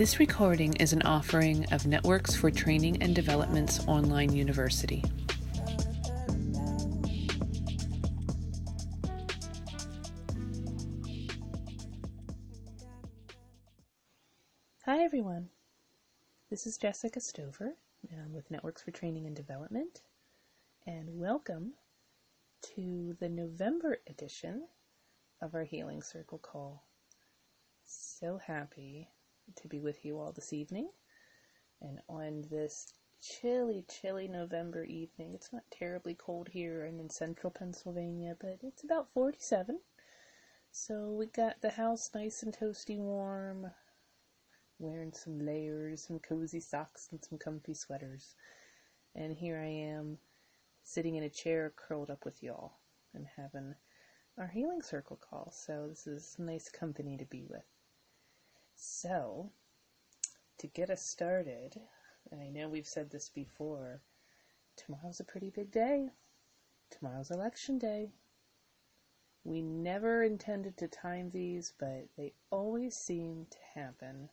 This recording is an offering of Networks for Training and Development's online university. Hi, everyone. This is Jessica Stover with Networks for Training and Development, and welcome to the November edition of our Healing Circle call. So happy to be with you all this evening. And on this chilly, chilly November evening, it's not terribly cold here and in central Pennsylvania, but it's about 47. So we got the house nice and toasty warm, wearing some layers, some cozy socks, and some comfy sweaters. And here I am, sitting in a chair curled up with y'all and having our healing circle call. So this is nice company to be with. So, to get us started, and I know we've said this before, tomorrow's a pretty big day. Tomorrow's election day. We never intended to time these, but they always seem to happen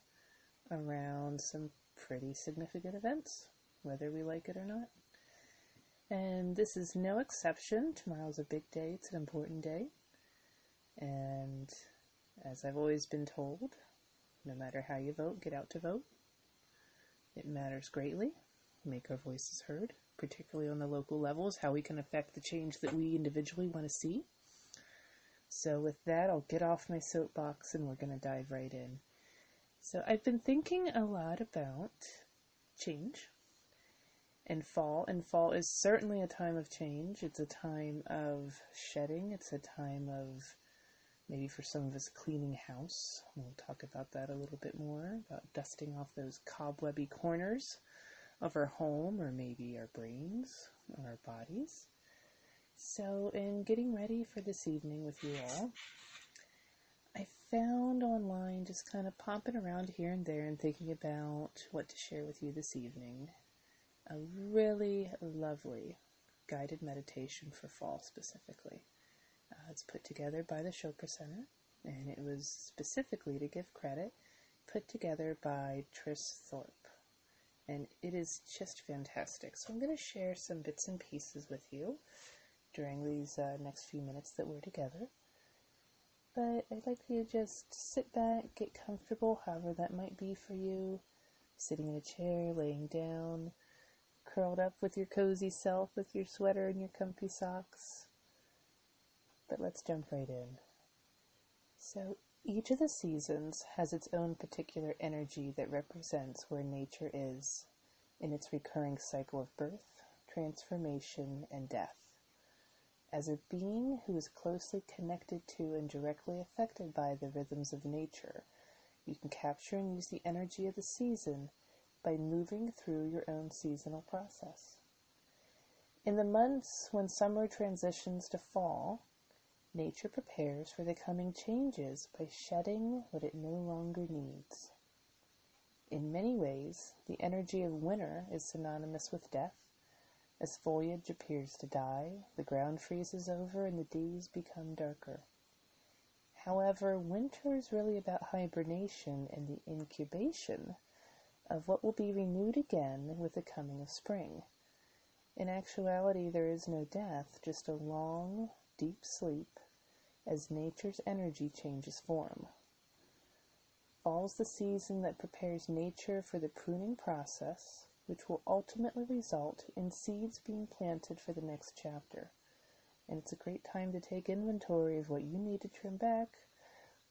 around some pretty significant events, whether we like it or not. And this is no exception. Tomorrow's a big day, it's an important day. And as I've always been told, no matter how you vote, get out to vote. It matters greatly. Make our voices heard, particularly on the local levels, how we can affect the change that we individually want to see. So, with that, I'll get off my soapbox and we're going to dive right in. So, I've been thinking a lot about change and fall, and fall is certainly a time of change. It's a time of shedding, it's a time of maybe for some of us cleaning house. We'll talk about that a little bit more about dusting off those cobwebby corners of our home or maybe our brains or our bodies. So, in getting ready for this evening with you all, I found online just kind of popping around here and there and thinking about what to share with you this evening. A really lovely guided meditation for fall specifically. It's put together by the Chopra Center, and it was specifically to give credit put together by Tris Thorpe. And it is just fantastic. So I'm going to share some bits and pieces with you during these uh, next few minutes that we're together. But I'd like you to just sit back, get comfortable, however that might be for you. Sitting in a chair, laying down, curled up with your cozy self with your sweater and your comfy socks but let's jump right in. So, each of the seasons has its own particular energy that represents where nature is in its recurring cycle of birth, transformation, and death. As a being who is closely connected to and directly affected by the rhythms of nature, you can capture and use the energy of the season by moving through your own seasonal process. In the months when summer transitions to fall, Nature prepares for the coming changes by shedding what it no longer needs. In many ways, the energy of winter is synonymous with death. As foliage appears to die, the ground freezes over and the days become darker. However, winter is really about hibernation and the incubation of what will be renewed again with the coming of spring. In actuality, there is no death, just a long, deep sleep as nature's energy changes form. Fall's the season that prepares nature for the pruning process, which will ultimately result in seeds being planted for the next chapter. And it's a great time to take inventory of what you need to trim back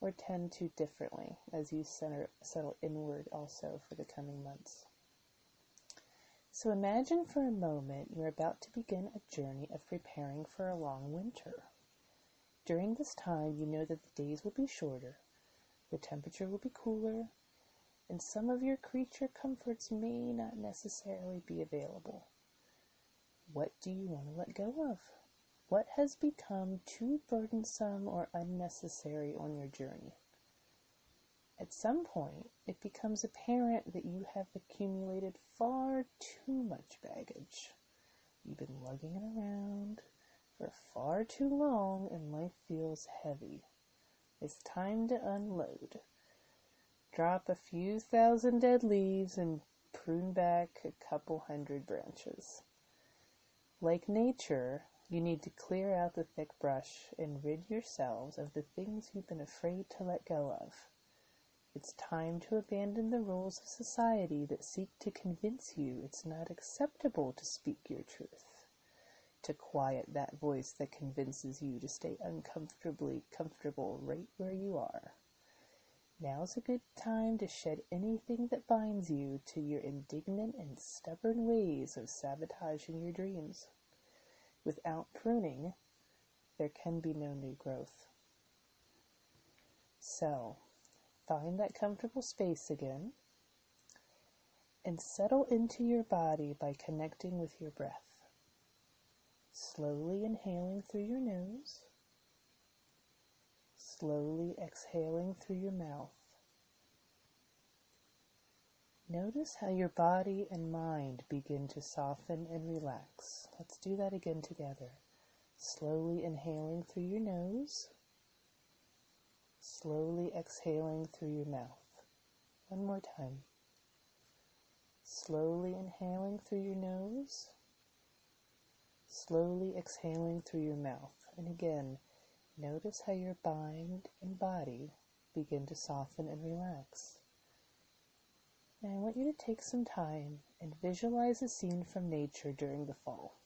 or tend to differently as you center, settle inward also for the coming months. So imagine for a moment you're about to begin a journey of preparing for a long winter. During this time you know that the days will be shorter, the temperature will be cooler, and some of your creature comforts may not necessarily be available. What do you want to let go of? What has become too burdensome or unnecessary on your journey? At some point, it becomes apparent that you have accumulated far too much baggage. You've been lugging it around, for far too long and life feels heavy. It's time to unload. drop a few thousand dead leaves and prune back a couple hundred branches. Like nature, you need to clear out the thick brush and rid yourselves of the things you've been afraid to let go of. It's time to abandon the rules of society that seek to convince you it's not acceptable to speak your truth, to quiet that voice that convinces you to stay uncomfortably comfortable right where you are. Now's a good time to shed anything that binds you to your indignant and stubborn ways of sabotaging your dreams. Without pruning, there can be no new growth. So, find that comfortable space again and settle into your body by connecting with your breath. Slowly inhaling through your nose slowly exhaling through your mouth. Notice how your body and mind begin to soften and relax. Let's do that again together. Slowly inhaling through your nose, slowly exhaling through your mouth. One more time. Slowly inhaling through your nose, slowly exhaling through your mouth. And again, Notice how your mind and body begin to soften and relax. And I want you to take some time and visualize a scene from nature during the fall.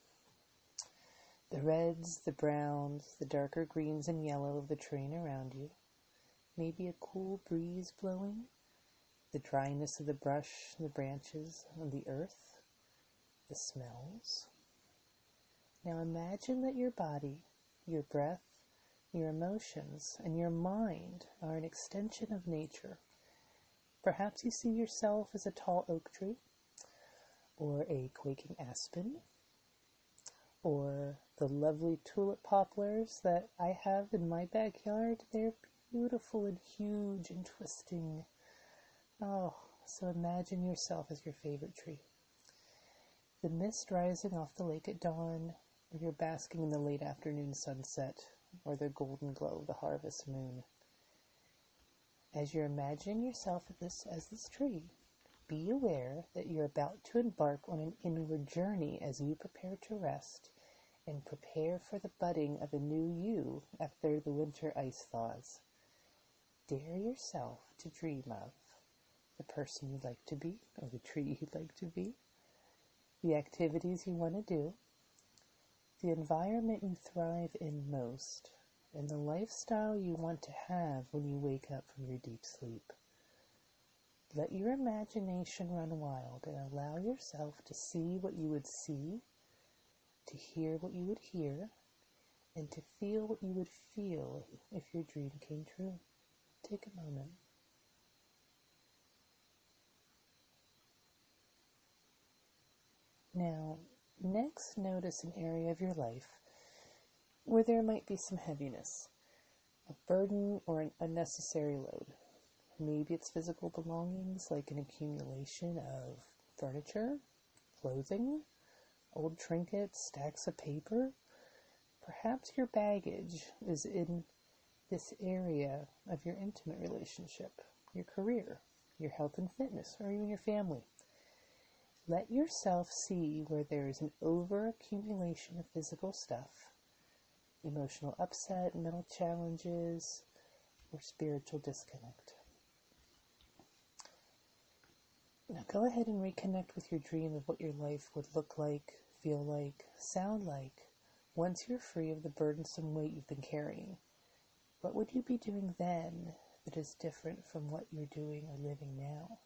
The reds, the browns, the darker greens and yellow of the terrain around you. Maybe a cool breeze blowing, the dryness of the brush, the branches, and the earth, the smells. Now imagine that your body, your breath, your emotions and your mind are an extension of nature. Perhaps you see yourself as a tall oak tree, or a quaking aspen, or the lovely tulip poplars that I have in my backyard. They're beautiful and huge and twisting. Oh, so imagine yourself as your favorite tree. The mist rising off the lake at dawn, you're basking in the late afternoon sunset or the golden glow of the harvest moon. As you're imagining yourself this, as this tree, be aware that you're about to embark on an inward journey as you prepare to rest and prepare for the budding of a new you after the winter ice thaws. Dare yourself to dream of the person you'd like to be, or the tree you'd like to be, the activities you want to do, the environment you thrive in most, and the lifestyle you want to have when you wake up from your deep sleep. Let your imagination run wild and allow yourself to see what you would see, to hear what you would hear, and to feel what you would feel if your dream came true. Take a moment. Now, Next, notice an area of your life where there might be some heaviness, a burden or an unnecessary load. Maybe it's physical belongings like an accumulation of furniture, clothing, old trinkets, stacks of paper. Perhaps your baggage is in this area of your intimate relationship, your career, your health and fitness, or even your family. Let yourself see where there is an overaccumulation of physical stuff, emotional upset, mental challenges, or spiritual disconnect. Now go ahead and reconnect with your dream of what your life would look like, feel like, sound like once you're free of the burdensome weight you've been carrying. What would you be doing then that is different from what you're doing or living now?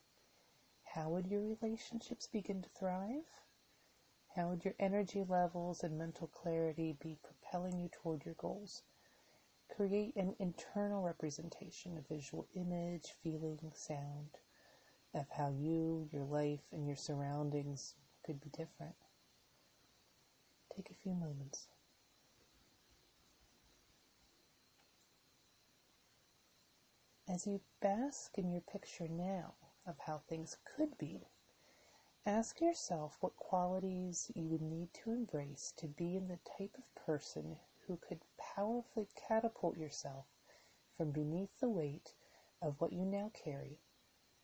How would your relationships begin to thrive? How would your energy levels and mental clarity be propelling you toward your goals? Create an internal representation, a visual image, feeling, sound of how you, your life, and your surroundings could be different. Take a few moments. As you bask in your picture now, of how things could be. Ask yourself what qualities you would need to embrace to be in the type of person who could powerfully catapult yourself from beneath the weight of what you now carry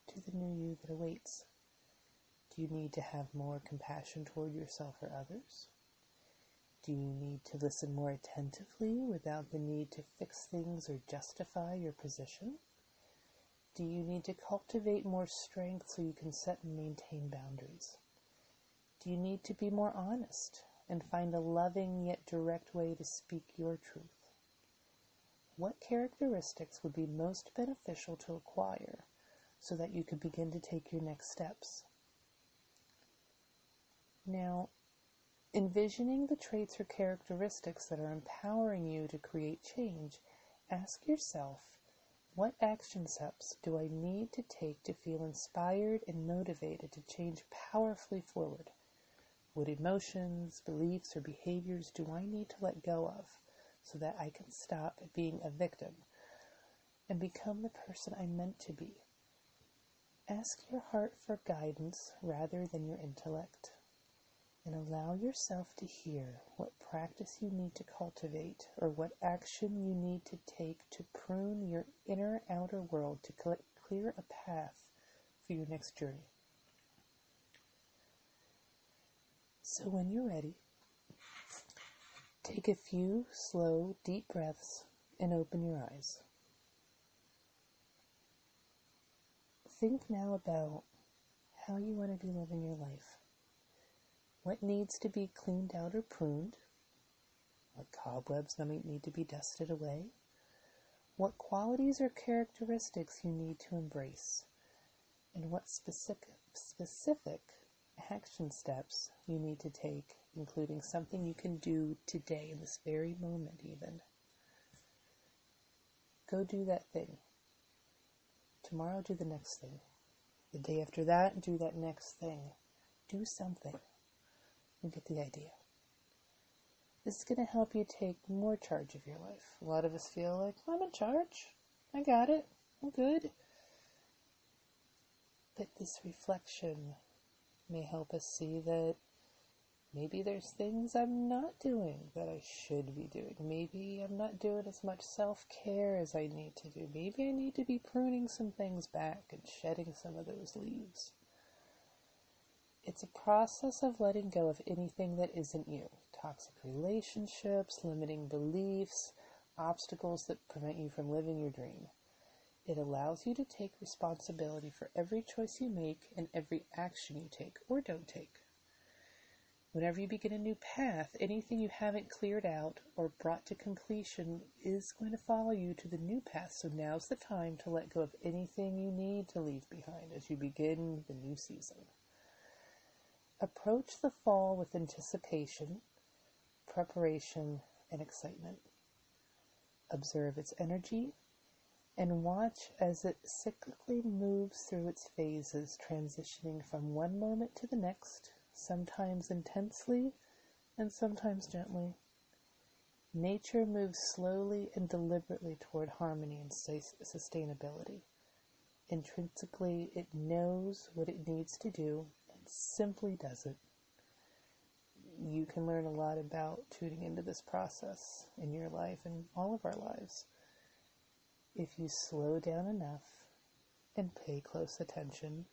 to the new you that awaits? Do you need to have more compassion toward yourself or others? Do you need to listen more attentively without the need to fix things or justify your position? Do you need to cultivate more strength so you can set and maintain boundaries? Do you need to be more honest and find a loving yet direct way to speak your truth? What characteristics would be most beneficial to acquire so that you could begin to take your next steps? Now, Envisioning the traits or characteristics that are empowering you to create change, ask yourself what action steps do I need to take to feel inspired and motivated to change powerfully forward? What emotions, beliefs, or behaviors do I need to let go of so that I can stop being a victim and become the person I'm meant to be? Ask your heart for guidance rather than your intellect and allow yourself to hear what practice you need to cultivate or what action you need to take to prune your inner outer world to clear a path for your next journey. So, when you're ready, take a few slow, deep breaths and open your eyes. Think now about how you want to be living your life. What needs to be cleaned out or pruned? What cobwebs might need to be dusted away? What qualities or characteristics you need to embrace? And what specific, specific action steps you need to take, including something you can do today in this very moment, even. Go do that thing. Tomorrow, do the next thing. The day after that, do that next thing. Do something. You get the idea. This is going to help you take more charge of your life. A lot of us feel like, I'm in charge. I got it. I'm good. But this reflection may help us see that maybe there's things I'm not doing that I should be doing. Maybe I'm not doing as much self care as I need to do. Maybe I need to be pruning some things back and shedding some of those leaves. It's a process of letting go of anything that isn't you toxic relationships, limiting beliefs, obstacles that prevent you from living your dream. It allows you to take responsibility for every choice you make and every action you take or don't take. Whenever you begin a new path, anything you haven't cleared out or brought to completion is going to follow you to the new path. So now's the time to let go of anything you need to leave behind as you begin the new season. Approach the fall with anticipation, preparation, and excitement. Observe its energy and watch as it cyclically moves through its phases, transitioning from one moment to the next, sometimes intensely and sometimes gently. Nature moves slowly and deliberately toward harmony and sustainability. Intrinsically, it knows what it needs to do simply doesn't. You can learn a lot about tuning into this process in your life and all of our lives if you slow down enough and pay close attention.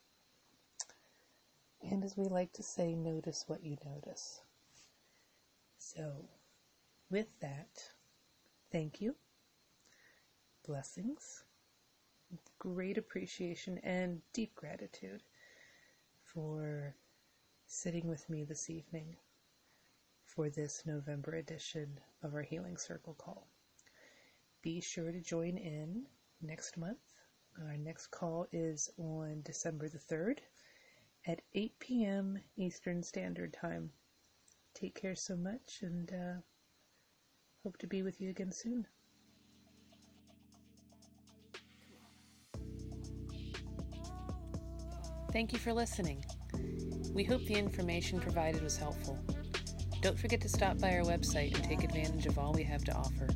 And as we like to say, notice what you notice. So, with that, thank you, blessings, great appreciation, and deep gratitude for sitting with me this evening for this November edition of our Healing Circle call. Be sure to join in next month. Our next call is on December the 3rd at 8 p.m. Eastern Standard Time. Take care so much and uh, hope to be with you again soon. Thank you for listening. We hope the information provided was helpful. Don't forget to stop by our website and take advantage of all we have to offer.